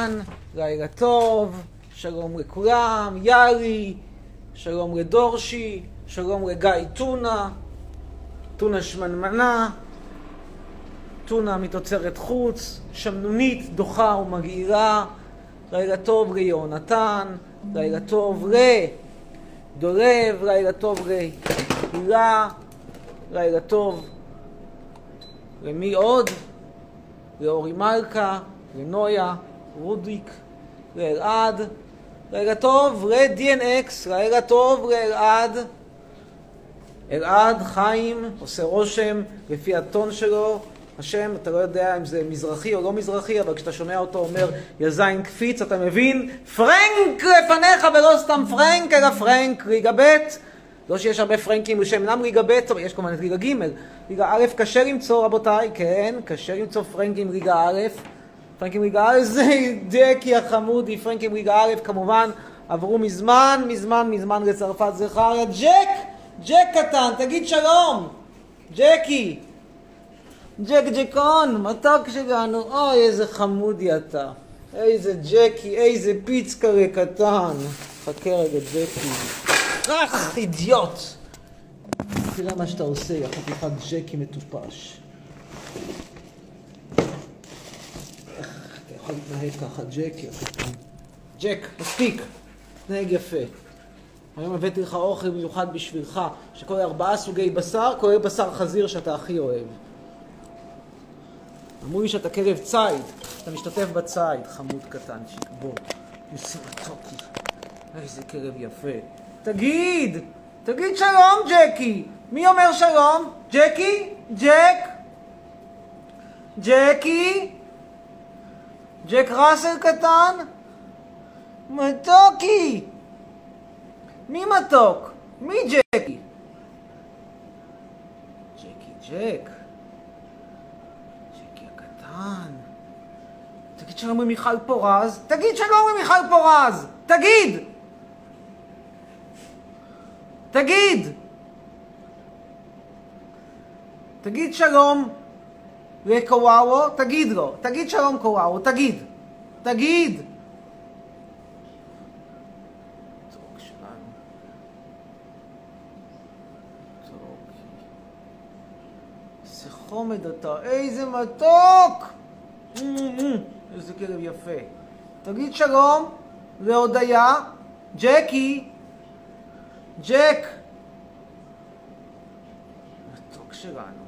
אהלן, לילה טוב, שלום לכולם, יאלי, שלום לדורשי, שלום לגיא טונה, טונה שמנמנה, טונה מתוצרת חוץ, שמנונית, דוחה ומגעילה, לילה טוב ליהונתן, לילה טוב לדולב, לילה טוב להילה, לילה טוב למי עוד? לאורי מלכה, לנויה, רודיק, לאלעד, לילה טוב ל-DNX, לילה טוב לאלעד. אלעד, חיים, עושה רושם לפי הטון שלו, השם, אתה לא יודע אם זה מזרחי או לא מזרחי, אבל כשאתה שומע אותו אומר יא זין קפיץ, אתה מבין? פרנק לפניך ולא סתם פרנק, אלא פרנק, ליגה ב' לא שיש הרבה פרנקים שהם אינם ליגה ב', יש כמובן את ליגה ג'. ליגה א' קשה למצוא רבותיי, כן, קשה למצוא פרנקים ליגה א', פרנקים ליגה א' זה דקי החמודי, פרנקים ליגה א' כמובן עברו מזמן, מזמן, מזמן לצרפת זכריה. ג'ק! ג'ק קטן, תגיד שלום! ג'קי! ג'ק ג'קון, מתוק שלנו, אוי איזה חמודי אתה. איזה ג'קי, איזה פיצקרה קטן. חכה רגע ג'קי. אך, אידיוט! תראה מה שאתה עושה, יא חתיכת ג'קי מטופש. יכול להתנהג ככה, ג'קי הקטן. ג'ק, מספיק. תנהג יפה. היום הבאתי לך אוכל מיוחד בשבילך, שכולל ארבעה סוגי בשר, כולל בשר חזיר שאתה הכי אוהב. אמרו לי שאתה כלב ציד, אתה משתתף בציד, חמוד קטנצ'יק, בוא. יוסי מתוקי. איזה כלב יפה. תגיד! תגיד שלום, ג'קי! מי אומר שלום? ג'קי? ג'ק? ג'קי? ג'ק ראסל קטן? מתוקי! מי מתוק? מי ג'קי? ג'קי ג'ק. ג'קי הקטן. תגיד שלום למיכל פורז. תגיד שלום למיכל פורז! תגיד! תגיד! תגיד שלום לקוואוו, תגיד לו. תגיד שלום קוואוו, תגיד. תגיד! חומד אתה, איזה מתוק! איזה כלב יפה. תגיד שלום להודיה, ג'קי, ג'ק! מתוק שלנו.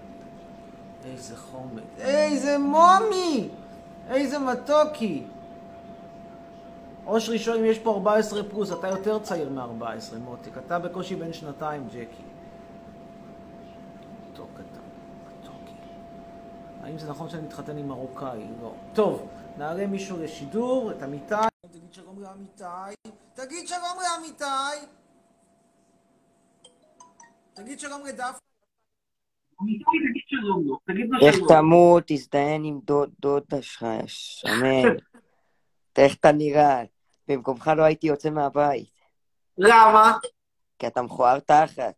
איזה חומד. איזה מומי! איזה מתוקי! אושרי שואל אם יש פה 14 פלוס, אתה יותר צעיר מ-14, מותק. אתה בקושי בן שנתיים, ג'קי. מתוק אתה, מתוקי. האם זה נכון שאני מתחתן עם מרוקאי? לא. טוב, נעלה מישהו לשידור, את עמיתי. תגיד שלום לעמיתי. תגיד שלום לעמיתי! תגיד שלום לדף. איך תמות, תזדיין עם דוד, דודה שלך, שמן. תראה איך אתה נראה. במקומך לא הייתי יוצא מהבית. למה? כי אתה מכוער תחת.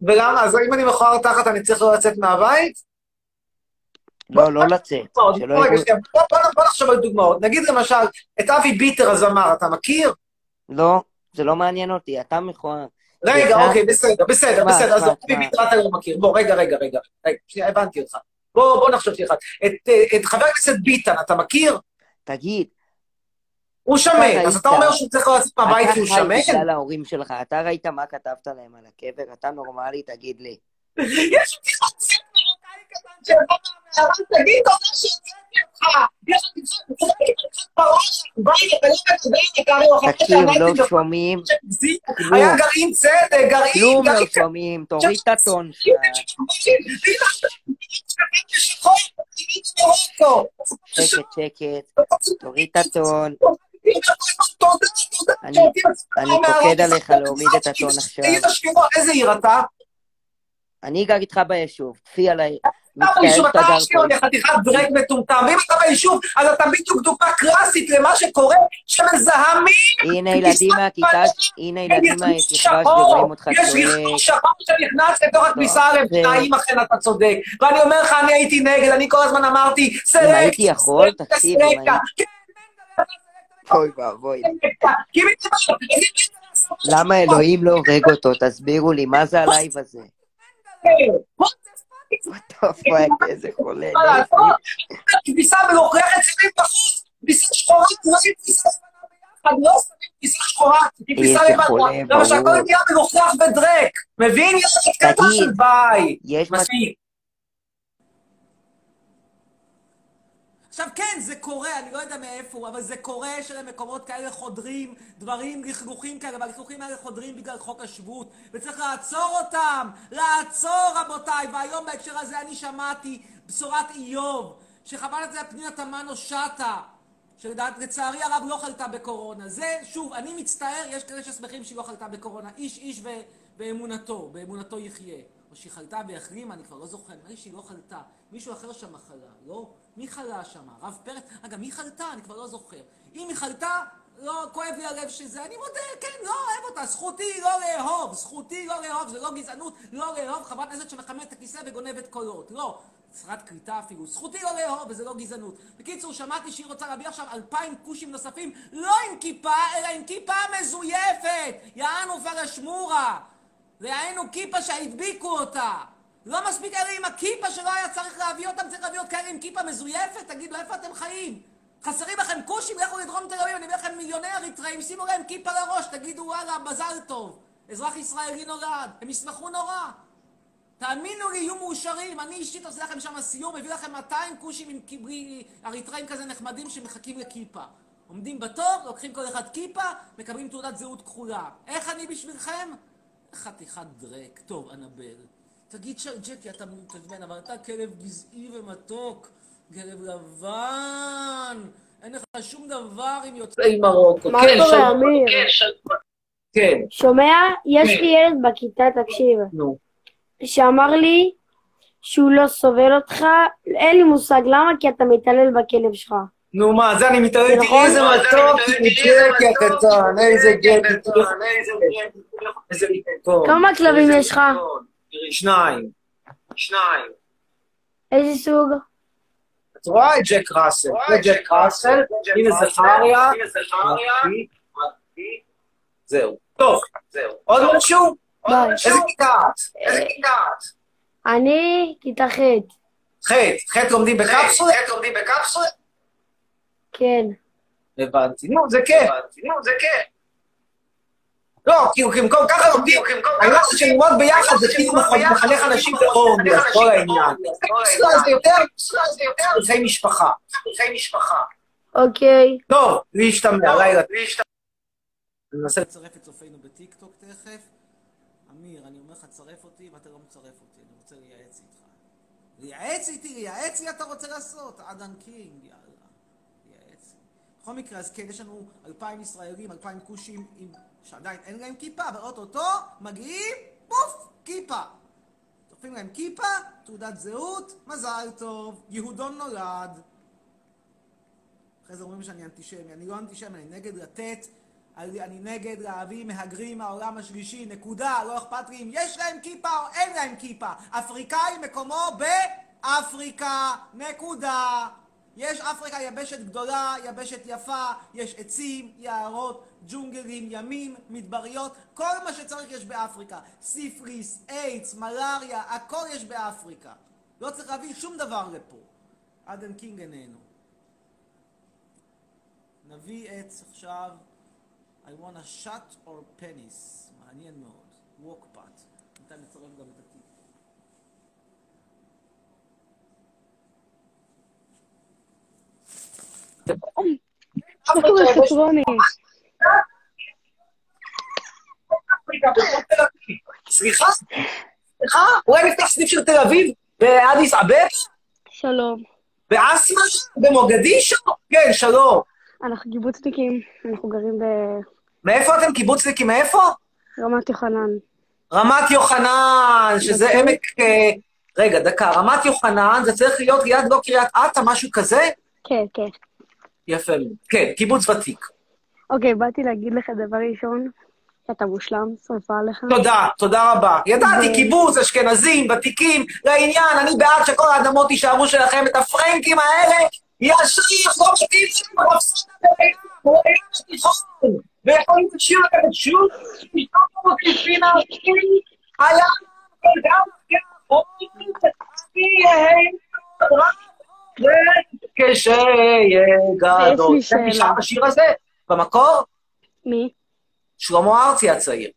ולמה? אז אם אני מכוער תחת אני צריך לא לצאת מהבית? לא, לא לצאת. בוא נחשוב על דוגמאות. נגיד למשל, את אבי ביטר הזמר, אתה מכיר? לא, זה לא מעניין אותי, אתה מכוער. רגע? אוקיי, בסדר, בסדר, בסדר, אז מה? ביטר אתה לא מכיר. בוא, רגע, רגע, רגע. שנייה, הבנתי אותך. בוא, בוא נחשוב שנייה אחת. את, אה, חבר הכנסת ביטן, אתה מכיר? תגיד, הוא שמן. אז אתה אומר שהוא צריך לצאת מהבית אתה כי הוא חי שמן? בגלל ההורים שלך, אתה ראית מה כתבת להם על הקבר? אתה נורמלי, תגיד לי. יש אותי קטן שבא מהמערה, תגיד תודה שהוצאתי אותך. לא תקשיב, לא שומעים. היה גרעין צדק, גרעין, כלום לא. שומעים, תוריד את הטון שלך. שקט, שקט, תוריד את הטון. אני- פוקד עליך להוריד את הטון עכשיו. איזה עיר אתה? אני גר איתך ביישוב, כפי עליי, אתה ביישוב, אתה. יא חתיכת ברק מטומטם. ואם אתה ביישוב, אז אתה בדיוק דוגמה קלאסית למה שקורה, שמזהמים הנה ילדים מהכיתה, הנה ילדים מהכיתה שרואים אותך יש צועק. ריחוק שחור שנכנס לתוך הכניסה זה- הרביעית, האם אכן אתה צודק. ואני אומר לך, אני הייתי נגד, אני כל הזמן אמרתי, סלקציה, הייתי יכול, תקשיב, אם. הייתי- כן, אוי ואבוי. תבוא, איזה קטע לעשות? למה אלוהים לא הורג אותו? תסבירו לי, מה זה הלייב הזה? What the fuck, איזה חולה. כביסה מלוכלכת שמים בחוץ, כביסה שחורה, שמים כביסה לבנה ביחד, לא שמים כביסה שחורה, כביסה לבנה. למה שהכל. נהיה מלוכלך ודרק, מבין? יש קטע של ביי. מספיק. עכשיו כן, זה קורה, אני לא יודע מאיפה הוא, אבל זה קורה שלמקומות כאלה חודרים דברים, לכלוכים כאלה, והלכלוכים האלה חודרים בגלל חוק השבות, וצריך לעצור אותם! לעצור, רבותיי! והיום בהקשר הזה אני שמעתי בשורת איוב, שחברת הכנסת פנינה תמנו שטה, שלצערי הרב לא חלתה בקורונה. זה, שוב, אני מצטער, יש כאלה ששמחים שהיא לא חלתה בקורונה. איש איש ו- באמונתו, באמונתו יחיה. או שהיא חלתה והחלימה, אני כבר לא זוכר, נראה לי שהיא לא חלתה. מישהו אחר שם חלה, לא? מי חלה שם? הרב פרץ? אגב, מי חלתה? אני כבר לא זוכר. אם היא חלתה, לא, כואב לי הלב שזה, אני מודה, כן, לא אוהב אותה, זכותי לא לאהוב, זכותי לא לאהוב, זה לא גזענות, לא לאהוב חברת כנסת שמחממת את הכיסא וגונבת קולות, לא. שרת כריתה אפילו, זכותי לא לאהוב וזה לא גזענות. בקיצור, שמעתי שהיא רוצה להביא עכשיו אלפיים כושים נוספים, לא עם כיפה, אלא עם כיפה מזויפת! יענו פלשמורה! דהיינו כיפה שהדביקו אותה! לא מספיק אלה עם הכיפה שלא היה צריך להביא אותם, צריך להביא עוד כאלה עם כיפה מזויפת? תגידו, איפה אתם חיים? חסרים לכם כושים? לכו לדרום תל אביב, אני אביא לכם מיליוני אריתראים, שימו להם כיפה לראש, תגידו וואלה, מזל טוב. אזרח ישראלי נולד, הם ישמחו נורא. תאמינו לי, יהיו מאושרים. אני אישית עושה לכם שם סיור, מביא לכם 200 כושים עם קיברי, אריתראים כזה נחמדים שמחכים לכיפה. עומדים בתור, לוקחים כל אחד כיפה, מקבלים תעודת זהות כחולה. איך אני בשבילכם? חתיכת דרק. טוב, אנבל. תגיד ש... ג'קי, אתה מתעצבן, אבל אתה כלב גזעי ומתוק. כלב לבן. אין לך שום דבר עם יוצאי מרוקו. מה כן, קורה. אמיר? כן, שומע? יש כן. לי ילד בכיתה, תקשיב, נו. שאמר לי שהוא לא סובל אותך, אין לי מושג למה, כי אתה מתעלל בכלב שלך. נו מה, זה אני מתעלל, תראי נכון? איזה מתוק, ג'קי הקטן, איזה ג'קי, איזה. כמה כלבים יש לך? שניים. שניים. איזה סוג? את רואה את ג'ק ראסל, זה ג'ק ראסל, הנה זכריה, זהו. טוב, זהו. עוד משהו? איזה כיתה את? איזה כיתה את? אני כיתה ח', ח', ח' לומדים בקפסולה? ח' לומדים בקפסולה? כן. הבנתי. נו, זה כיף. נו, זה כיף. לא, כאילו, במקום ככה לומדים, העניין של ללמוד ביחד זה כאילו מחנך אנשים לאום, זה כל העניין. זה יותר, קפסולה זה יותר פרחי משפחה. אוקיי. טוב, להשתמע, לילה. אני מנסה לצרף את צופינו בטיקטוק תכף. אמיר, אני אומר לך, צרף אותי ואתה לא מצרף אותי, אני רוצה לייעץ איתך. לייעץ איתי, לייעץ לי אתה רוצה לעשות? אדן קינג, יאללה. לייעץ לי. בכל מקרה, אז כן, יש לנו אלפיים ישראלים, אלפיים כושים עם... שעדיין אין להם כיפה, אבל אוטוטו מגיעים, פוף, כיפה. תופרים להם כיפה, תעודת זהות, מזל טוב, יהודון נולד. אחרי זה אומרים שאני אנטישמי. אני לא אנטישמי, אני נגד לתת, אני נגד להביא מהגרים מהעולם השלישי, נקודה. לא אכפת לי אם יש להם כיפה או אין להם כיפה. אפריקאי מקומו באפריקה, נקודה. יש אפריקה יבשת גדולה, יבשת יפה, יש עצים, יערות, ג'ונגלים, ימים, מדבריות, כל מה שצריך יש באפריקה. סיפיליס, איידס, מלאריה, הכל יש באפריקה. לא צריך להביא שום דבר לפה. אדן קינג איננו. נביא עץ עכשיו, I want a shot or penis, מעניין מאוד, walk pat, ניתן לצרף גם את הטיפ. מה קורה? סליחה? סליחה? אולי נפתח סניף של תל אביב? באדיס אבב? שלום. באסמה? במוגדישו? כן, שלום. אנחנו קיבוצניקים, אנחנו גרים מאיפה אתם קיבוצניקים? מאיפה? ברמת יוחנן. רמת יוחנן, שזה. עמק... אה, רגע, דקה. רמת יוחנן, זה צריך להיות ליד לא קריית אתא, משהו כזה? כן, כן. יפה מאוד. כן, קיבוץ ותיק. אוקיי, באתי להגיד לך דבר ראשון, שאתה מושלם, שרפה עליך. תודה, תודה רבה. ידעתי, קיבוץ, אשכנזים, ותיקים, לעניין, אני בעד שכל האדמות יישארו שלכם, את הפרנקים האלה, ישר יחזור רפסודה הוא היה בתיכון, ויכולים לשיר לכם שוב, פתאום אותי פינה, היה כל כך כשיהיה גדול. יש לי שאלה. השיר הזה? במקור, מי? שלמה ארצי הצעיר.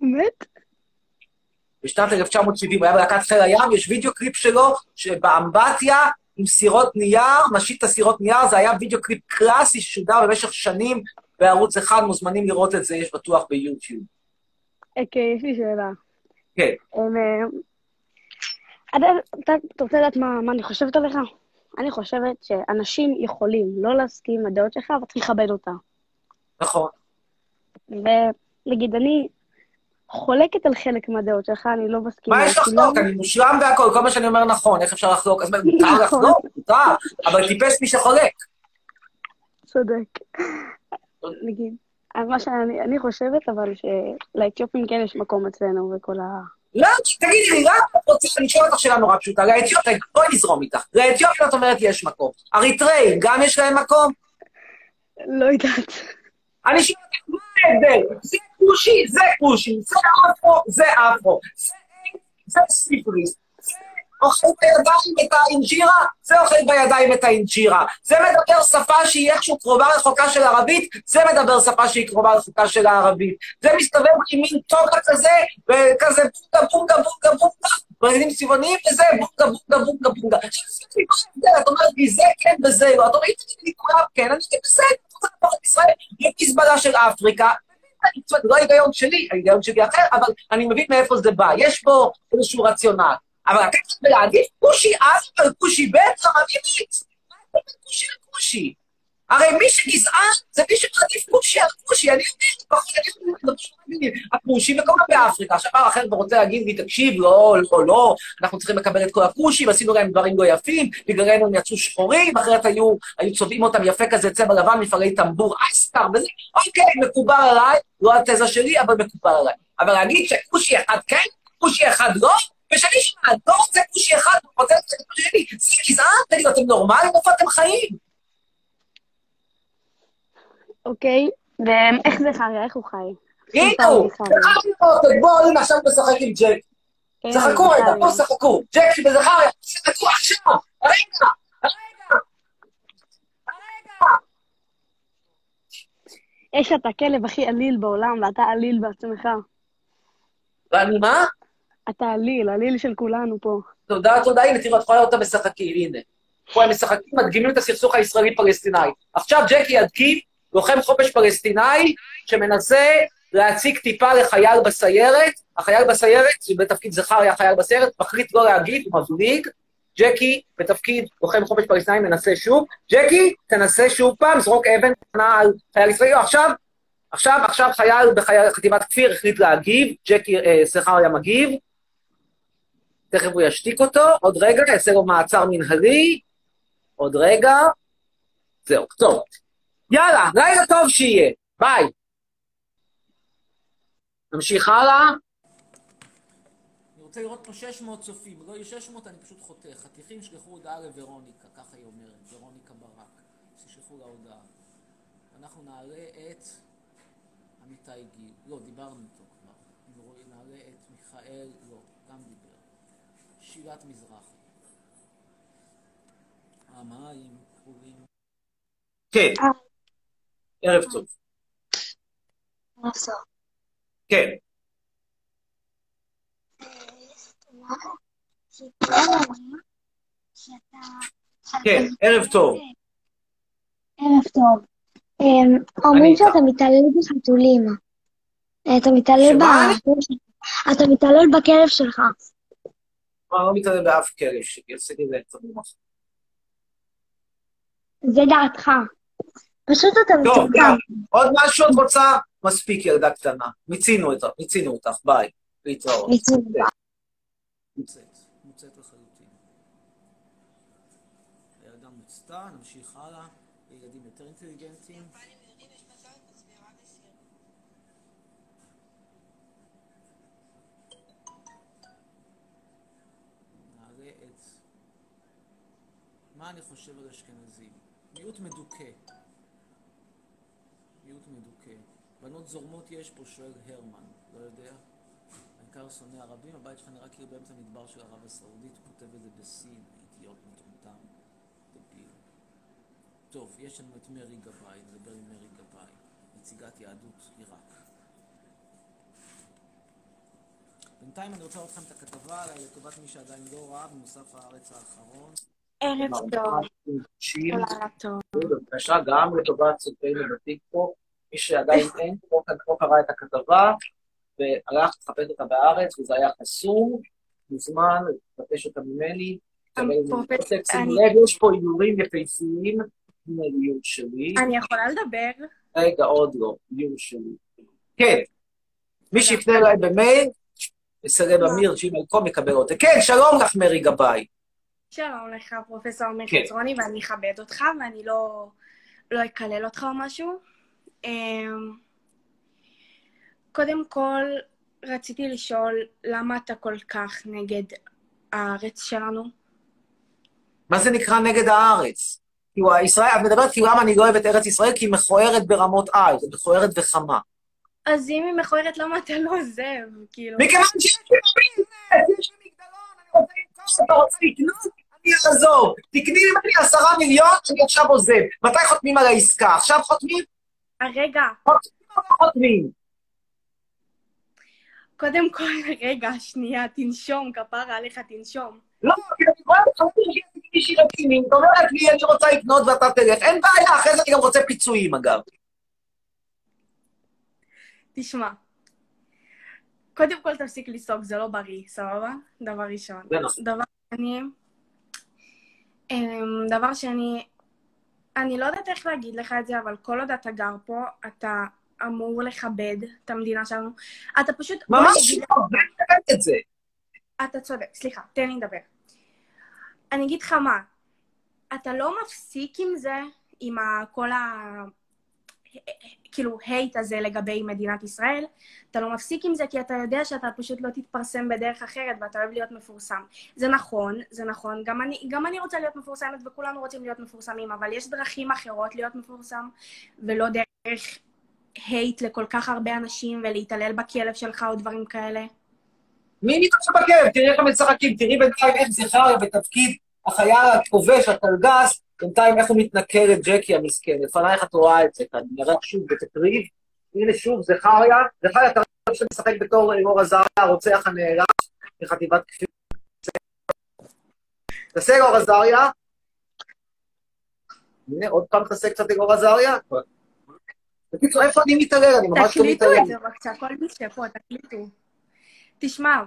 באמת? בשנת 1970 הוא היה בלהקת חיל הים, יש וידאו קליפ שלו שבאמבטיה עם סירות נייר, נשית את הסירות נייר, זה היה וידאו קליפ קלאסי ששודר במשך שנים בערוץ אחד, מוזמנים לראות את זה, יש בטוח ביוטיוב. אוקיי, יש לי שאלה. כן. אה, אתה- רוצה לדעת מה אני חושבת עליך? אני חושבת שאנשים יכולים לא להסכים עם הדעות שלך, אבל צריך לכבד אותה. נכון. ונגיד, אני חולקת על חלק מהדעות שלך, אני לא מסכימה. מה יש. לחלוק? אני מושלם והכל, כל מה שאני אומר נכון, איך אפשר לחלוק? אז מה, מותר נכון. לחלוק? מותר, אבל טיפס מי שחולק. צודק. נגיד, מה שאני אני חושבת, אבל שלאתיופים כן יש מקום אצלנו וכל ה... לא, תגידי לי, למה את רוצה, אני שואל אותך שאלה נורא פשוטה, לאתיופיה, בואי נזרום איתך, לאתיופיה את אומרת יש מקום, אריתריאים, גם יש להם מקום? לא יודעת. אני שואל אותך, מה ההבדל? זה כושי, זה כושי, זה אפרו, זה אפרו, זה זה סיפריס, זה אוכל בידיים את האינג'ירה, זה אוכל בידיים את האינג'ירה. זה מדבר שפה שהיא איכשהו קרובה רחוקה של ערבית, זה מדבר שפה שהיא קרובה רחוקה של הערבית. זה מסתובב עם מין טוגה כזה, וכזה בונגה בונגה בונגה בונגה, ברעידים צבעוניים, וזה בונגה בונגה בונגה בונגה. את אומרת לי, זה כן וזה לא. את אומרת, לי, כולם כן, אני אגיד, בסדר, רוצה להפוך את ישראל למזבלה של אפריקה. אומרת, לא ההיגיון שלי, ההיגיון שלי אחר, אבל אני מבין מאיפה זה בא. יש פה איזשהו רציונל. אבל לקחת ולהעדיף כושי א' על כושי ב', רמימית. מה ההבדל בין כושי לכושי? הרי מי שגזען זה מי שמעדיף כושי על כושי. אני יודע, פחות, אני יודע, הכושי וכל מיני באפריקה. עכשיו בא אחר ורוצה להגיד לי, תקשיב, לא, לא, לא, אנחנו צריכים לקבל את כל הכושים, עשינו להם דברים לא יפים, בגללנו הם יצאו שחורים, אחרת היו, היו צובעים אותם יפה כזה, צבע לבן, מפעלי טמבור, אסקר וזה, אוקיי, מקובל עליי, לא התזה שלי, אבל מקובל עליי. אבל להגיד שכושי אחד כן, כושי אחד לא, ושאני שמע, לא רוצה כושי אחד, רוצה את הכושי שלי, זה גזען, תגידו, אתם נורמלים? איפה אתם חיים? אוקיי? ואיך זה חי? איך הוא חי? הנה הוא, בואו, הנה עכשיו הוא משחק עם ג'ק. שחקו רגע, זכריה. בואו שחקו. ג'ק וזכריה, שחקו עכשיו, רגע, רגע. יש את הכלב הכי עליל בעולם, ואתה עליל בעצמך. ואני מה? אתה עליל, עליל של כולנו פה. תודה, תודה, הנה, תראו, את יכולה לראות אותם משחקים, הנה. פה הם משחקים, מדגימים את הסכסוך הישראלי-פלסטיני. עכשיו ג'קי ידגים לוחם חופש פלסטיני שמנסה להציג טיפה לחייל בסיירת, החייל בסיירת, בתפקיד זכריה החייל בסיירת, מחליט לא להגיב, הוא מבליג, ג'קי בתפקיד לוחם חופש פלסטיני מנסה שוב, ג'קי, תנסה שוב פעם, זרוק אבן קטנה על חייל ישראלי, לא, עכשיו, עכשיו, עכשיו חייל בחטיבת כפיר החליט להגיב, ג'קי, אה, זכריה מגיב, תכף הוא ישתיק אותו, עוד רגע, יעשה לו מעצר מנהלי, עוד רגע, זהו, טוב. יאללה, לילה טוב שיהיה, ביי. נמשיך הלאה. אני רוצה לראות פה 600 צופים, לא יהיו 600, אני פשוט חותך. חתיכים שלחו הודעה לוורוניקה, ככה היא אומרת, ורוניקה ברק. תשלחו לה הודעה. אנחנו נעלה את עמיתי גיל. לא, דיברנו איתו כבר. נעלה את מיכאל, לא, גם דיבר. שילת מזרחי. המים כחולים. כן. ערב טוב. כן. כן, ערב טוב. ערב טוב. אמ, אומרים אני שאתה. מתעלל בחתולים. מתעלל. אתה מתעלל בכלב שלך. אני לא מתעלם באף כלב שלי, עושה לי לב. זה דעתך. פשוט אתה. יאללה. עוד משהו את רוצה? מספיק, ילדה קטנה. מיצינו אותך, מיצינו אותך, ביי. להתראות. מוצאת, מוצאת לחלוטין. הילדה מוצתה, נמשיך הלאה. ילדים יותר אינטליגנטים. מה אני חושב על אשכנזים? מיעוט מדוכא. מיעוט מדוכא. בנות זורמות יש פה, שואל הרמן, לא יודע. העיקר שונא ערבים, הבית שלך נראה כאילו באמצע המדבר של ערב הסעודית, הוא כותב את זה בסין, אידיוט מטומטם, דביל. טוב, יש לנו את מרי גבאי, נדבר עם מרי גבאי, נציגת יהדות עיראק. בינתיים אני רוצה לראות לכם את הכתבה עליי לטובת מי שעדיין לא ראה במוסף הארץ האחרון. ערב טוב. בבקשה, גם לטובת צופינו בטיקטוק, מי שעדיין אין, לא לא קרא את הכתבה, והלך לחפש אותה בארץ, וזה היה חסום, מוזמן, לבקש אותה ממני. שימו לב, יש פה איורים יפהפיים, הנה איור שלי. אני יכולה לדבר? רגע, עוד לא, איור שלי. כן, מי שיפנה אליי במייל, יסרב אמיר, ג'ימל.קום, יקבל עותק. כן, שלום לך, מרי גבאי. שלום לך, פרופסור עומר כן. חצרוני, ואני אכבד אותך, ואני לא, לא אקלל אותך או משהו. אמ, קודם כל, רציתי לשאול, למה אתה כל כך נגד הארץ שלנו? מה זה נקרא נגד הארץ? כאילו, ישראל, את מדברת כאילו למה אני לא אוהב את ארץ ישראל? כי היא מכוערת ברמות על, היא מכוערת וחמה. אז אם היא מכוערת, למה אתה לא עוזב? כאילו... מכיוון שיש לי ביזנס, יש לי מגדלון, אני רוצה למכור, אתה רוצה לקנות? אני אעזוב. תקני ממני עשרה מיליון, אני עכשיו עוזב. מתי חותמים על העסקה? עכשיו חותמים? הרגע, חותמים או לא חותמים? קודם כל, רגע, שנייה, תנשום, כפרה עליך, תנשום. לא, כי אני רואה אותך מגיע מישהי רצינית, אומרת לי, אני רוצה לקנות ואתה תלך. אין בעיה, אחרי זה אני גם רוצה פיצויים, אגב. תשמע, קודם כל תפסיק לצעוק, זה לא בריא, סבבה? דבר ראשון. זה נכון. דבר שני, דבר שני, אני לא יודעת איך להגיד לך את זה, אבל כל עוד אתה גר פה, אתה אמור לכבד את המדינה שלנו. אתה פשוט... ממש לא, זה מקבל את זה. אתה צודק, סליחה, תן לי לדבר. אני אגיד לך מה, אתה לא מפסיק עם זה, עם כל ה... כאילו, הייט הזה לגבי מדינת ישראל, אתה לא מפסיק עם זה כי אתה יודע שאתה פשוט לא תתפרסם בדרך אחרת ואתה אוהב להיות מפורסם. זה נכון, זה נכון, גם אני, גם אני רוצה להיות מפורסמת וכולנו רוצים להיות מפורסמים, אבל יש דרכים אחרות להיות מפורסם, ולא דרך הייט לכל כך הרבה אנשים ולהתעלל בכלב שלך או דברים כאלה. מי מתחשב בכאב? תראי איך הם משחקים, תראי בינתיים איך זכריה בתפקיד החייל הכובש, הקלגס, בינתיים איך הוא מתנכר את ג'קי המסכן. לפנייך את רואה את זה כאן, אני אראה שוב בתקריב. הנה שוב, זכריה, זכריה, אתה רואה שאתה משחק בתור אור עזריה, הרוצח הנערץ מחטיבת כפיר. תעשה אור עזריה. הנה, עוד פעם תעשה קצת אור עזריה. בקיצור, איפה אני מתעלל? אני ממש לא תקליטו מתעלל. את זה בבקשה, כל מי שפה, תקליטו. תשמע,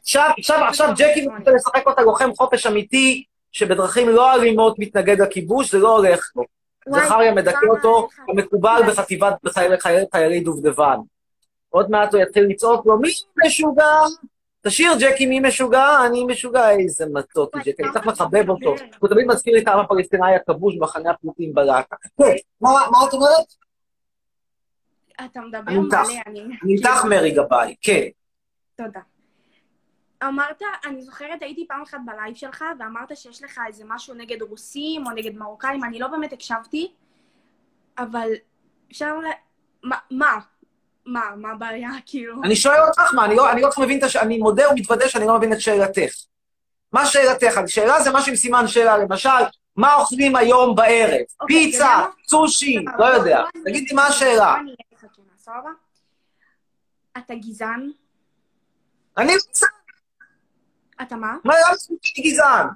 עכשיו, עכשיו, עכשיו ג'קי רוצה לשחק אותה לוחם חופש אמיתי, שבדרכים לא אלימות מתנגד לכיבוש, זה לא הולך לו. זכריה מדכא אותו כמקובל בחטיבת חיילי- דובדבן. עוד מעט הוא יתחיל לצעוק לו, מי משוגע? תשאיר ג'קי מי משוגע, אני משוגע, איזה מתוק ג'קי, אני צריך לחבב אותו. הוא תמיד מזכיר לי את העם הפלסטיני הכבוש במחנה הפליטים בלטה. כן, מה את אומרת? אתה מדבר. מלא, אני... אני איתך מרי גבאי, כן. תודה. אמרת, אני זוכרת, הייתי פעם אחת בלייב שלך, ואמרת שיש לך איזה משהו נגד רוסים או נגד מרוקאים, אני לא באמת הקשבתי, אבל אפשר אולי... מה? מה? מה? מה הבעיה? כאילו... אני שואל אותך מה, אני לא, אני לא כל כך מבין את הש... אני מודה ומתוודה שאני לא מבין את שאלתך. מה שאלתך? שאלה זה משהו עם סימן שאלה, למשל, מה אוכלים היום בערב? אוקיי, פיצה, מה? סושי, בוא- לא יודע. תגידי מה השאלה. סבבה? אתה גזען? אני גזען, אתה מה? מה למה אני גזען?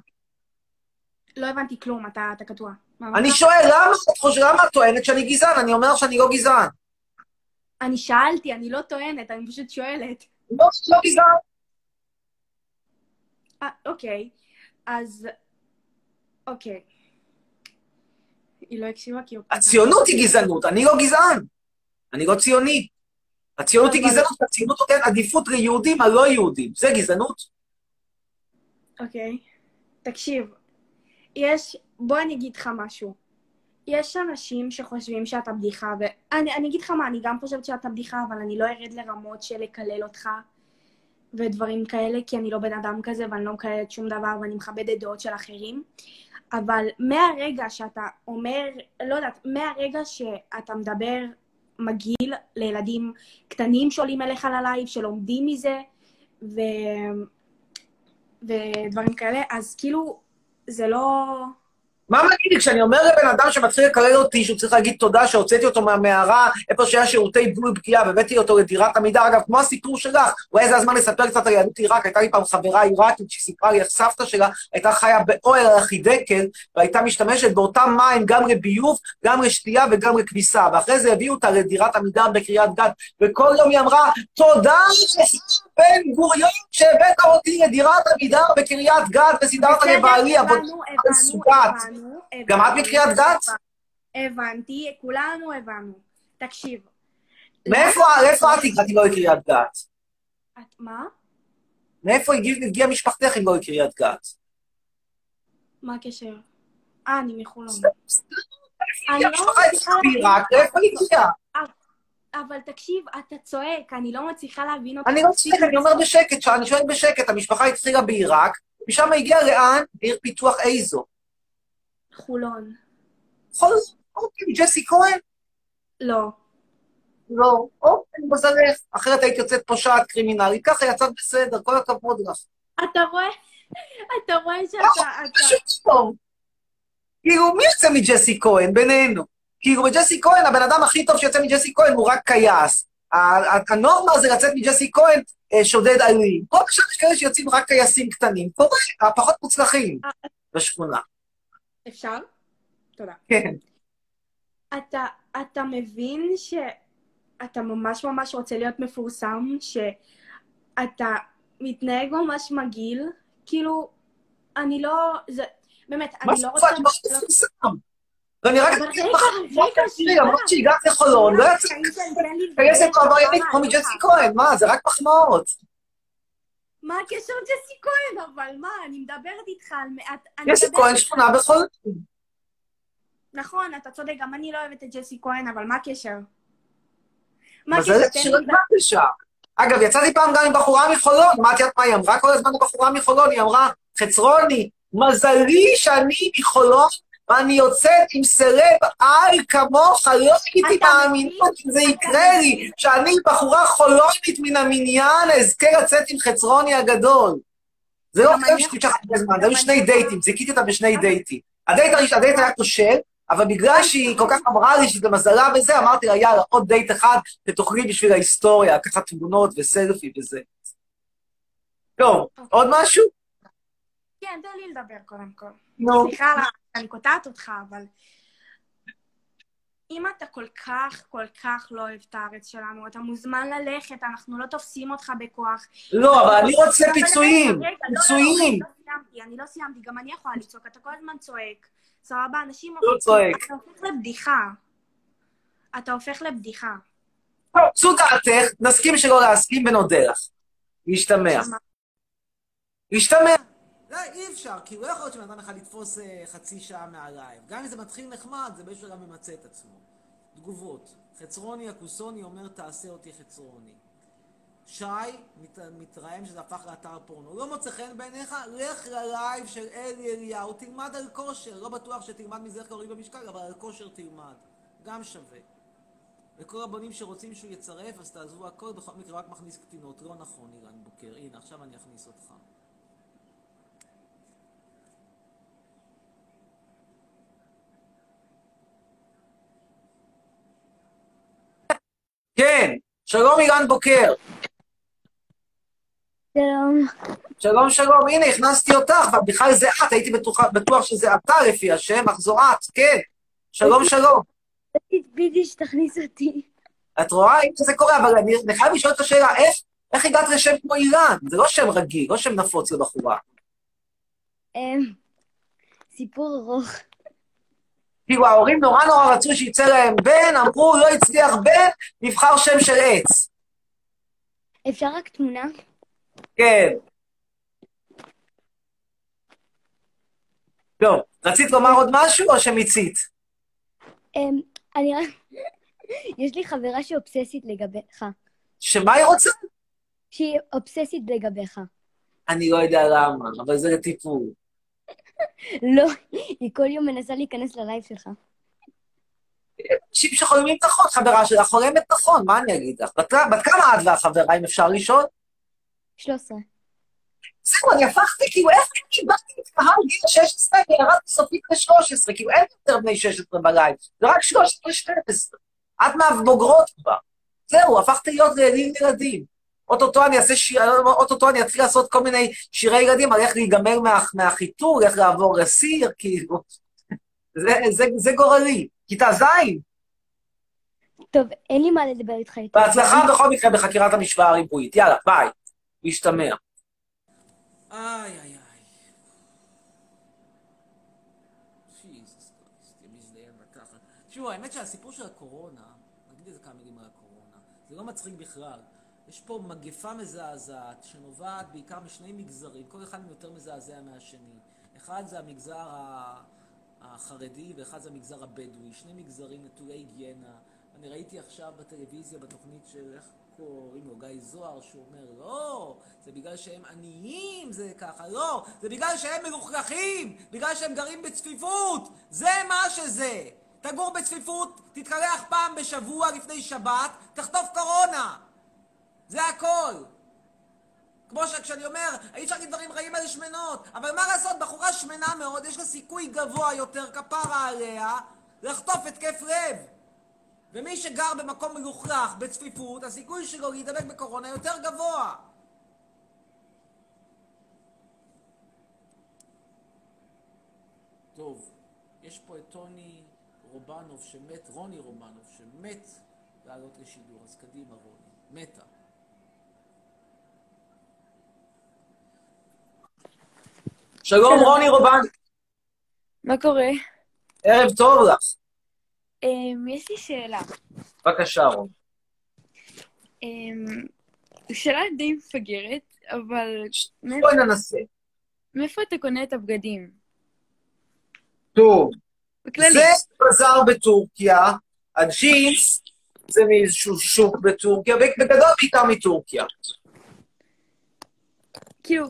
לא הבנתי כלום, אתה אתה קטוע. אני שואל, למה את חושבת, למה את טוענת שאני גזען? אני אומר שאני לא גזען. אני שאלתי, אני לא טוענת, אני פשוט שואלת. לא, לא גזען. אה, אוקיי, אז... אוקיי. היא לא הקשיבה כי. הציונות היא גזענות, אני לא גזען. אני לא ציוני. הציונות היא אבל- גזענות, הציונות נותנת עדיפות ליהודים על לא יהודים. זה גזענות. אוקיי. תקשיב, יש... בוא אני אגיד לך משהו. יש אנשים שחושבים שאתה בדיחה, ואני אני אגיד לך מה, אני גם חושבת שאתה בדיחה, אבל אני לא ארד לרמות של לקלל אותך. ודברים כאלה, כי אני לא בן אדם כזה ואני לא מקללת שום דבר ואני מכבדת דעות של אחרים. אבל מהרגע שאתה אומר, לא יודעת, מהרגע שאתה מדבר מגעיל לילדים קטנים שעולים אליך ללייב, שלומדים מזה, ו... ודברים כאלה, אז כאילו, זה לא... מה מגידי כשאני אומר לבן אדם שמתחיל לקלל אותי שהוא צריך להגיד תודה שהוצאתי אותו מהמערה, איפה שהיה שירותי בול פגיעה, והבאתי אותו לדירת עמידר, אגב, כמו הסיפור שלך, אולי זה הזמן לספר קצת על יהדות עיראק, הייתה לי פעם חברה עיראקית שסיפרה לי איך סבתא שלה הייתה חיה באוהל על החידקל, והייתה משתמשת באותם מים גם לביוב, גם לשתייה וגם לכביסה, ואחרי זה הביאו אותה לדירת עמידר בקריית גת, וכל יום היא אמרה, תודה בן גוריון שהבאת אותי לדירת עמידר בקריית גת וסידרת לבעלי עבודה. הבנו, גם את. מקריית גת? הבנתי, כולנו הבנו. תקשיב. מאיפה את הגעת אם לא לקריית גת? את מה? מאיפה הגיע- הגיעה משפחתך אם לא לקריית גת? מה הקשר? אה, אני מחולון. אני לא מצליחה להבין אותך. איפה הגיעה? אבל תקשיב, אתה צועק, אני לא מצליחה להבין אותך. אני לא צודק, אני אומר בשקט, אני שואל בשקט, המשפחה התחילה בעיראק, משם הגיעה לאן? לעיר פיתוח איזו. חולון. זאת, אוקיי, ג'סי כהן? לא. לא. אוקיי, מזלך. אחרת היית יוצאת פושעת קרימינלית, ככה יצאת בסדר, כל הכבוד לך. אתה רואה? אתה רואה שאתה... אתה- פשוט טוב. כאילו, מי יוצא מג'סי כהן, בינינו? כאילו, בג'סי כהן, הבן אדם הכי טוב שיוצא מג'סי כהן הוא רק קייס. הנורמה זה לצאת מג'סי כהן אה, שודד אלים. פה ושם יש כאלה שיוצאים רק קייסים קטנים. קורה, הפחות מוצלחים בשכונה. אפשר? תודה. כן. אתה, אתה מבין שאתה ממש ממש רוצה להיות מפורסם, שאתה מתנהג ממש מגעיל, כאילו, אני לא, זה, באמת, מה אני זה לא רוצה... כבר מאוד מפורסם? ואני רק... רגע, תראי, למרות שהגעת לחולון, לא יצא קייסת או עבריינית כמו מג'סי כהן, מה, זה רק מחמאות. מה הקשר ג'סי כהן? אבל מה, אני מדברת איתך על מעט... ג'סי כהן שכונה בחולון. נכון, אתה צודק, גם אני לא אוהבת את ג'סי כהן, אבל מה הקשר? מה מזל הקשר? אגב, יצאתי פעם גם עם בחורה מחולון, מה את יודעת מה היא אמרה כל הזמן לבחורה מחולון? היא אמרה, חצרוני, מזלי שאני מחולון ואני יוצאת עם סלב על כמוך, לא הייתי מאמינה מבין? שזה יקרה לי? שאני בחורה חולונית מן המניין, אזכה לצאת עם חצרוני הגדול. זה לא שתמשך יכולה- הרבה זמן, היו שני דייטים, זיכיתי אותה בשני דייטים. הדייט היה כושל, אבל בגלל שהיא כל כך אמרה לי שזה מזלה וזה, אמרתי לה, יאללה, עוד דייט אחד, ותוכלי בשביל ההיסטוריה, לקחת תמונות וסלפי וזה. טוב, עוד משהו? כן, תן לי לדבר קודם כל. נו. סליחה, על אני קוטעת אותך, אבל... אם אתה כל כך, כל כך לא אוהב את הארץ שלנו, אתה מוזמן ללכת, אנחנו לא תופסים אותך בכוח. לא, אבל אני רוצה פיצויים, לא, לא, לא, פיצויים. אני לא סיימתי, אני לא סיימתי, גם אני יכולה לצעוק, אתה כל הזמן צועק. סבבה, אנשים... לא צועק. אתה הופך לבדיחה. אתה הופך לבדיחה. זו דעתך, נסכים שלא להסכים ונודה לך. להשתמע. להשתמע. לא, אי אפשר, כי לא יכול להיות שבן אדם אחד יתפוס אה, חצי שעה מהלייב. גם אם זה מתחיל נחמד, זה באיזשהו שלב ממצה את עצמו. תגובות. חצרוני הכוסוני אומר תעשה אותי חצרוני. שי מת, מתרעם שזה הפך לאתר פורנו. לא מוצא חן בעיניך? לך ללייב של אלי אליהו, תלמד על כושר. לא בטוח שתלמד מזה איך להוריד במשקל, אבל על כושר תלמד. גם שווה. לכל הבנים שרוצים שהוא יצרף, אז תעזבו הכל, בכל מקרה רק מכניס קטינות. לא נכון, אילן בוקר. הנה, עכשיו אני אכניס אותך. כן, שלום אילן בוקר. שלום. שלום שלום, הנה הכנסתי אותך, ובכלל זה את, הייתי בטוח, בטוח שזה אתה לפי השם, אך זו את, כן. שלום שלום. ציפיתי שתכניס אותי. את רואה? הנה זה קורה, אבל אני, אני חייב לשאול את השאלה, איך, איך הגעת לשם כמו אילן? זה לא שם רגיל, לא שם נפוץ לבחורה. אמ, סיפור ארוך. כאילו ההורים נורא נורא רצו שיצא להם בן, אמרו, לא הצליח בן, נבחר שם של עץ. אפשר רק תמונה? כן. טוב, רצית לומר עוד משהו או שמיצית? אמ, אני רק... יש לי חברה שאובססית לגביך. שמה היא רוצה? שהיא אובססית לגביך. אני לא יודע למה, אבל זה טיפול. לא, היא כל יום מנסה להיכנס ללייב שלך. אנשים שחולמים נכון, חברה שלך חולמת נכון, מה אני אגיד לך? בת כמה את והחברה, אם אפשר לשאול? 13. זהו, אני הפכתי, כאילו, איך קיבלתי את קהל גיל 16 וירדתי סופית ל-13, כאילו, אין יותר בני 16 בלייב, זה רק 13-12. את מהבוגרות כבר. זהו, הפכתי להיות לילדים ילדים. אוטוטו אני אעשה שיר, אוטוטו אני אתחיל לעשות כל מיני שירי ילדים על איך להיגמר מה, מהחיתור, איך לעבור לסיר, כאילו. זה, זה, זה גורלי. כיתה ז', טוב, אין לי מה לדבר איתך יותר. בהצלחה בכל מקרה בחקירת המשוואה הריבועית. יאללה, ביי. להשתמע. איי, איי, איי. תשמעו, האמת שהסיפור של הקורונה, נגיד איזה כמה מילים על הקורונה, זה לא מצחיק בכלל. יש פה מגפה מזעזעת שנובעת בעיקר משני מגזרים, כל אחד יותר מזעזע מהשני. אחד זה המגזר החרדי ואחד זה המגזר הבדואי, שני מגזרים נטולי היגיינה. אני ראיתי עכשיו בטלוויזיה, בתוכנית של, איך קוראים לו, גיא זוהר, שהוא אומר, לא, זה בגלל שהם עניים, זה ככה, לא, זה בגלל שהם מלוכלכים, בגלל שהם גרים בצפיפות, זה מה שזה. תגור בצפיפות, תתקלח פעם בשבוע לפני שבת, תחטוף קורונה. זה הכל. כמו שכשאני אומר, אי אפשר להגיד דברים רעים על שמנות, אבל מה לעשות, בחורה שמנה מאוד, יש לה סיכוי גבוה יותר, כפרה עליה, לחטוף התקף לב. ומי שגר במקום מלוכלך, בצפיפות, הסיכוי שלו להידבק בקורונה יותר גבוה. טוב, יש פה את טוני רובנוב שמת, רוני רובנוב שמת לעלות לשידור, אז קדימה רוני, מתה. שלום, רוני רובן. מה קורה? ערב טוב לך. אמ, יש לי שאלה. בבקשה, רוני. אמ, שאלה די מפגרת, אבל בואי ננסה. מאיפה אתה קונה את הבגדים? טוב, בכללי. זה בזאר בטורקיה, הג'ינס זה מאיזשהו שוק בטורקיה, בגדול בעיקר מטורקיה. כאילו,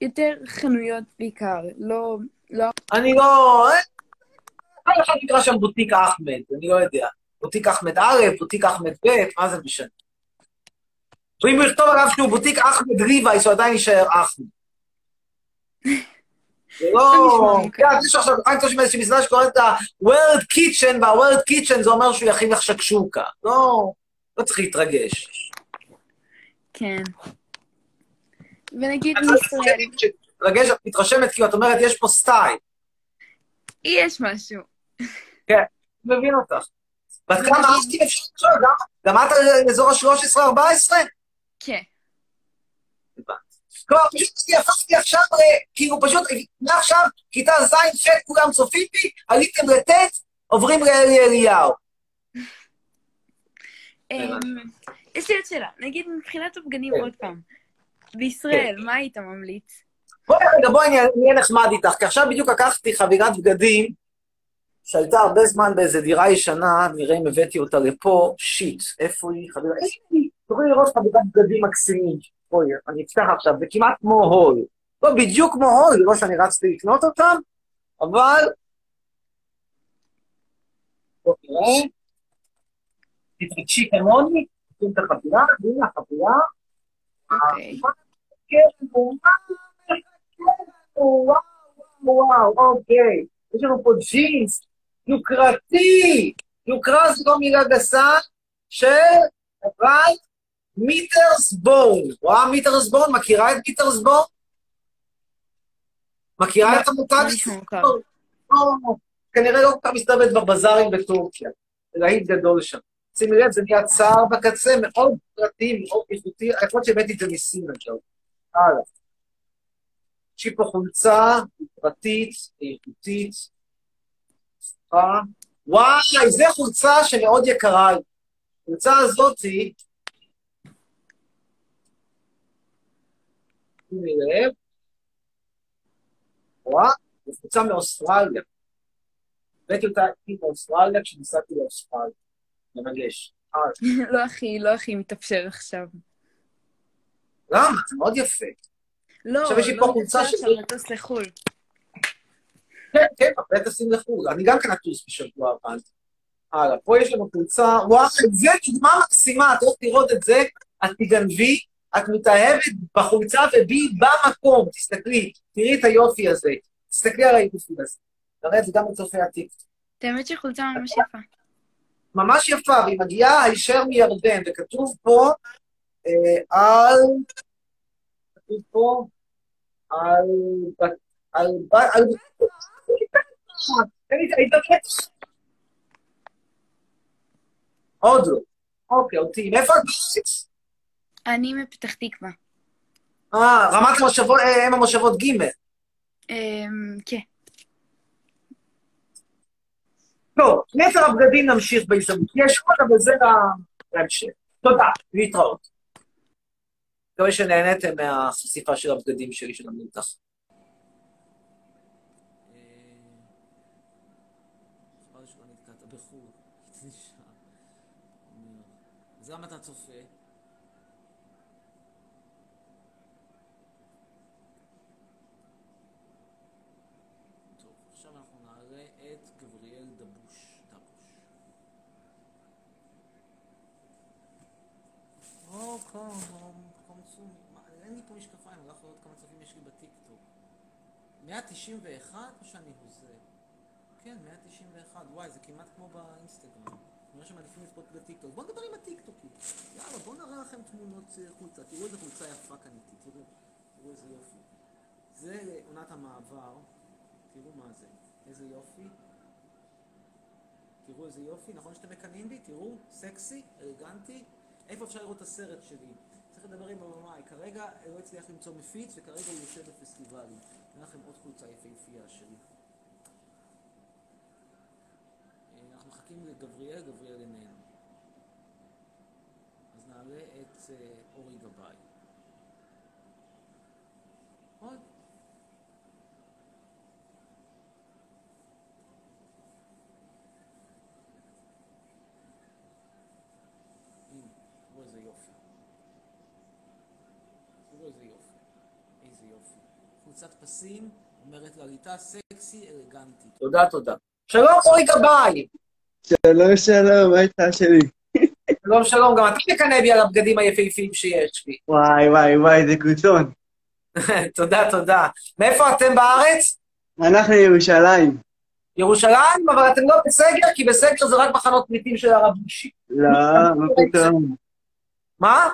יותר חנויות בעיקר, לא... לא... אני לא... אה, כל אחד נקרא שם בוטיק אחמד, אני לא יודע. בוטיק אחמד א', בוטיק אחמד ב', מה זה משנה? ואם הוא יכתוב עליו שהוא בוטיק אחמד ריבייס, הוא עדיין יישאר אחמד. זה לא... כן, יש עכשיו רק תושבים איזושהי מסעדה שקוראת לה World Kitchen, וה-World Kitchen זה אומר שהוא יכין לך שקשוקה. לא, לא צריך להתרגש. כן. ונגיד מישראל, מתרגש, את מתרשמת, כי את אומרת, יש פה סטייל. יש משהו. אני מבין אותך. בת כמה אם אפשר לשאול? גם- את על אזור ה-13-14? כן. כלומר, פשוט הפכתי עכשיו, ל- כאילו פשוט, מעכשיו, כיתה ז', ח', כולם צופים בי, עליתם לט', עוברים לאלי אליהו. אמ, יש לי עוד שאלה. נגיד מבחינת הבגדים עוד פעם. בישראל, מה היית ממליץ? בואי רגע, בואי אני אהיה נחמד איתך, כי עכשיו בדיוק לקחתי חבירת בגדים, שהייתה הרבה זמן באיזה דירה ישנה, נראה אם הבאתי אותה לפה, שיט, איפה היא? היא, תוכלי לראות חבירת בגדים מקסימים. בואי, אני אפתח עכשיו, זה כמעט כמו הול. לא בדיוק כמו הול, זה לא שאני רצתי לקנות אותם, אבל... בואי נראה. תתרגשי כמוני, תשים את החבירה, הנה החבירה. אוקיי. וואו, וואו, וואו, אוקיי. יש לנו פה ג'ינס יוקרתי. יוקרה זו לא מילה גסה של אבל מיטרסבורן. רואה מיטרסבורן? מכירה את מיטרסבורן? מכירה את המותג? לא נשמע מוכר. לא, כנראה לא כל כך מסתובבת בבזארים בטורקיה. להיט גדול שם. שימי לב, זה נהיה צער בקצה, מאוד פרטי, מאוד איכותי. יכול להיות שהבאתי את זה מסין עכשיו. הלאה. יש פה חולצה פרטית, איכותית. סליחה. וואי, זו חולצה שמאוד יקרה לי. החולצה הזאתי, שימי לב, רואה? זו חולצה מאוסטרליה. הבאתי אותה איתי מאוסטרליה כשנסעתי לאוסטרליה. מרגש. לא הכי, לא הכי מתאפשר עכשיו. למה? זה מאוד יפה. לא, עכשיו יש לי פה לא חולצה נצא שלי. עכשיו לטוס לחו"ל. כן, כן, הרבה טסים לחו"ל. אני גם כן אטוס בשבוע הבא. הלאה, פה יש לנו חולצה, וואו, זה דוגמה מקסימה, את הולכת לראות את זה, את תגנבי, את מתאהבת בחולצה ובי במקום, תסתכלי, תראי את היופי הזה, תסתכלי על היופי הזה. נראה את זה גם לצופי עתיק. את האמת שחולצה ממש יפה. ממש יפה, והיא מגיעה הישר מירדן, וכתוב פה אה, על... כתוב פה על... על... על... עוד לא. אוקיי, אותי. מאיפה את? אני מפתח תקווה. אה, רמת המושבות, אה, אם המושבות ג'. אמ, כן. טוב, נצר הבגדים נמשיך בהזדמנות. יש עוד, אבל זה להמשך. תודה, להתראות. מקווה שנהניתם מהחשיפה של הבגדים שלי, של המלתח. חבל שלא נתקעת בחו"ל, חצי שעה. אומר, אז למה אתה צופה? טוב, עכשיו אנחנו נעלה את גבריאל דבוש. דבוש. או, כמה, קמצו, מה, אין לי פה משקפיים, אני לא יכול לראות כמה צופים יש לי בטיקטוק. 191 או שאני הוזה? כן, 191. וואי, זה כמעט כמו באינסטגרם. נראה שמעדיפים לצפות בטיקטוק. בואו נדבר עם הטיקטוקים. יאללה, בואו נראה לכם תמונות אה, חולצה. תראו איזה חולצה יפה קניתי. תראו, תראו איזה יופי. זה עונת המעבר. תראו מה זה. איזה יופי. תראו איזה יופי. נכון שאתם מקנאים בי? תראו, סקסי, אלגנטי. איפה אפשר לראות את הסרט שלי? צריך לדבר עם הבמאי. כרגע לא הצליח למצוא מפיץ, וכרגע הוא יושב בפסטיבלים. נראה לכם עוד חולצה יפהפייה שלי. אה, אנחנו מחכים לגבריאל, גבריאל איננו. אז נעלה את אה, אורי גבאי. עוד. הנה, תראו איזה יופי. תראו איזה יופי. איזה יופי. חולצת פסים, אומרת לליטה סקסי, אלגנטית. תודה, תודה. שלום, אורי גבאי. שלום שלום, מה איתך שלי? שלום, שלום. גם אתה מקנא בי על הבגדים היפהפיים שיש לי. וואי וואי וואי, זה קבוצון. תודה, תודה. מאיפה אתם בארץ? אנחנו ירושלים. ירושלים, אבל אתם לא בסגר, כי בסגר זה רק מחנות פליטים של הרב בושי. לא, מה פתאום? מה?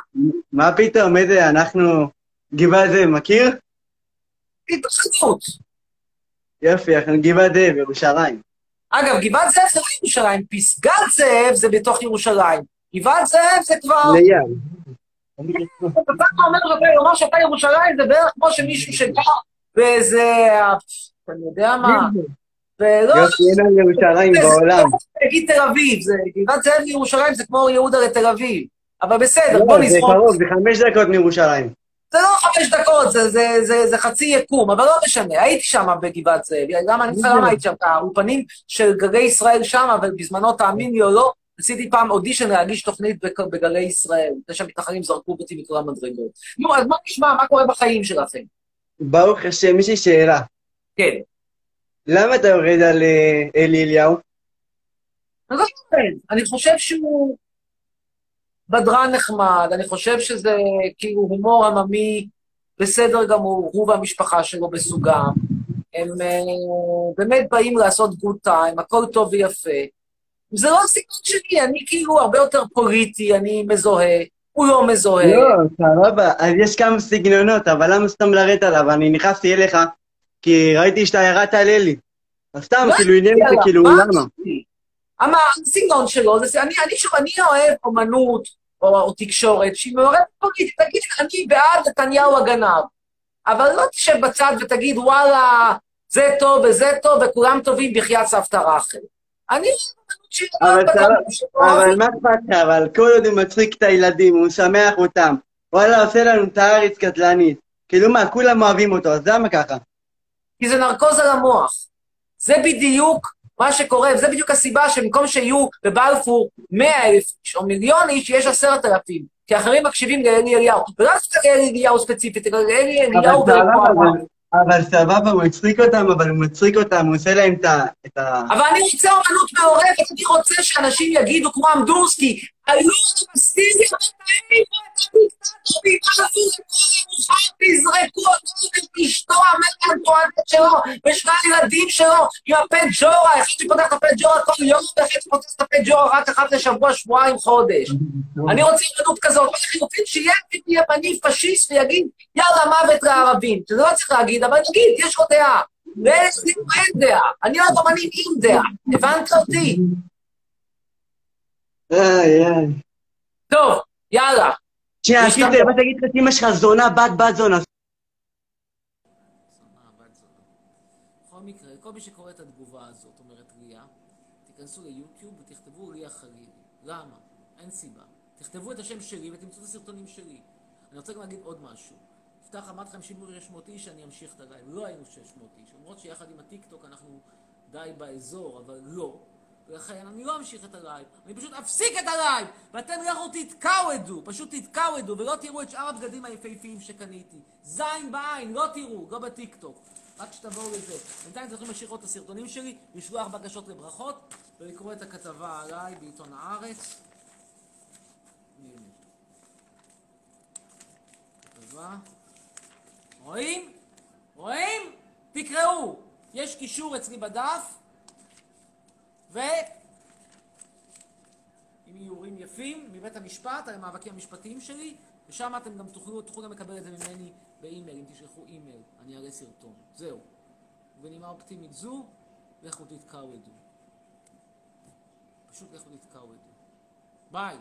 מה פתאום, איזה, אנחנו... גבעת זאב, מכיר? התרחבות. יופי, אנחנו גבעת זאב, ירושלים. אגב, גבעת זאב זה לא ירושלים, פסגת זאב זה בתוך ירושלים. גבעת זאב זה כבר... ליד. אתה אומר, לומר שאתה ירושלים זה בערך כמו שמישהו שגר באיזה... אני יודע מה. יופי, אין על ירושלים זה- בעולם. זה- נגיד תל אביב, זה- גבעת זאב לירושלים זה כמו יהודה לתל אביב. אבל בסדר, לא, בוא זה נזרוק. קרוב, זה חמש דקות מירושלים. חמש דקות, זה, זה, זה, זה חצי יקום, אבל לא משנה, הייתי שם בגבעת זאב, למה אני למה הייתי שם? האולפנים של גלי ישראל שם, אבל בזמנו, תאמין לי או לא, עשיתי פעם אודישן להגיש תוכנית בגלי ישראל, זה שהמתנחלים זרקו אותי מכל המדרגות. נו, אז בוא נשמע, מה קורה בחיים שלכם? ברוך השם, יש לי שאלה. כן. למה אתה יורד על אה, אלי אליהו? אני לא יודע, אני חושב שהוא בדרן נחמד, אני חושב שזה כאילו הומור עממי בסדר גמור, הוא והמשפחה שלו בסוגם. הם uh, באמת באים לעשות גוד טיים, הכל טוב ויפה. זה לא הסיכון שלי, אני כאילו הרבה יותר פוליטי, אני מזוהה, הוא לא מזוהה. לא, סבבה, אז יש כמה סגנונות, אבל למה סתם לרדת עליו? אני נכנסתי אליך, כי ראיתי שאתה ירדת על אלי. אז סתם, לא כאילו, עניין אותי, כאילו, מה למה? אמר, הסגנון שלו, אני אוהב אומנות או, או תקשורת שהיא מעורבת פוליטית. תגיד, אני בעד נתניהו הגנב, אבל לא תשב בצד ותגיד, וואלה, זה טוב וזה טוב וכולם טובים בחייאת סבתא רחל. אני... אבל לא בגלל שלא אבל. מה אכפת לך? אבל כל עוד הוא מצחיק את הילדים, הוא משמח אותם. וואלה, עושה לנו את הארץ קטלנית. כאילו מה, כולם אוהבים אותו, אז למה ככה? כי זה נרקוז על המוח. זה בדיוק מה שקורה, וזה בדיוק הסיבה שבמקום שיהיו בבלפור 100 אלף איש או מיליון איש, יש עשרת אלפים. כי אחרים מקשיבים לאלי אליהו. ולא דווקא לאלי אליהו ספציפית, אלא לאלי אליהו ולפועלה. אבל- סבבה, הוא מצחיק אותם, אבל הוא מצחיק אותם, הוא עושה להם את ה... אבל אני רוצה אומנות מעורבת, אני רוצה שאנשים יגידו כמו אמדורסקי, היו מפסידים את האיפה, את הדיקטטור, ויזרקו אותו ואת אשתו המטנטואנטית שלו, ושני הילדים שלו, עם הפה ג'ורה, אחד שפותח את הפה ג'ורה כל יום, ואחד שפותח את הפה ג'ורה רק אחת לשבוע, שבועיים, חודש. אני רוצה אומנות כזאת, לחילופין שיהיה ימני פשיסט ויגיד, יאללה, מוות לערבים. שזה לא צריך להגיד, אבל נגיד, יש לו דעה. ואצלנו אין דעה. אני אוהב אמנים עם דעה. הבנת אותי? איי, איי. טוב, יאללה. שנייה, גם- מה תגיד לך, אמא שלך זונה, בת בת זונה. בכל מקרה, כל מי שקורא את התגובה הזאת, אומרת ליה, תיכנסו ליוטיוב ותכתבו ליה חלילי. למה? אין סיבה. תכתבו את השם שלי ותמצאו את הסרטונים שלי. אני רוצה גם להגיד עוד משהו. יפתח אמרתי לכם שימו 600 איש, אני אמשיך את הלייב. לא היינו 600 איש. למרות שיחד עם הטיקטוק אנחנו די באזור, אבל לא. ולכן אני לא אמשיך את הלייב, אני פשוט אפסיק את הלייב! ואתם לכו תתקעוודו, פשוט תתקעוודו, ולא תראו את שאר הבגדים היפהפיים שקניתי. זין בעין, לא תראו, לא בטיקטוק. רק שתבואו לזה. בינתיים אתם יכולים להשאיר את הסרטונים שלי, לשלוח בקשות לברכות, ולקרוא את הכתבה עליי בעיתון הארץ. רואים? רואים? תקראו. יש קישור אצלי בדף. עם איורים יפים מבית המשפט על המאבקים המשפטיים שלי, ושם אתם גם תוכלו, תוכלו גם לקבל את זה ממני באימייל, אם תשלחו אימייל, אני אעלה סרטון. זהו. ובנימה אופטימית זו, לכו תתקעוודו. פשוט לכו תתקעוודו. ביי.